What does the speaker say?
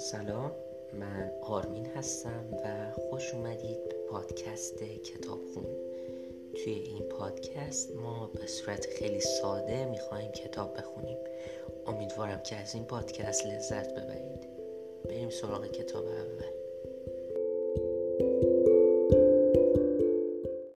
سلام من آرمین هستم و خوش اومدید به پادکست کتابخون توی این پادکست ما به صورت خیلی ساده می‌خوایم کتاب بخونیم. امیدوارم که از این پادکست لذت ببرید. بریم سراغ کتاب اول.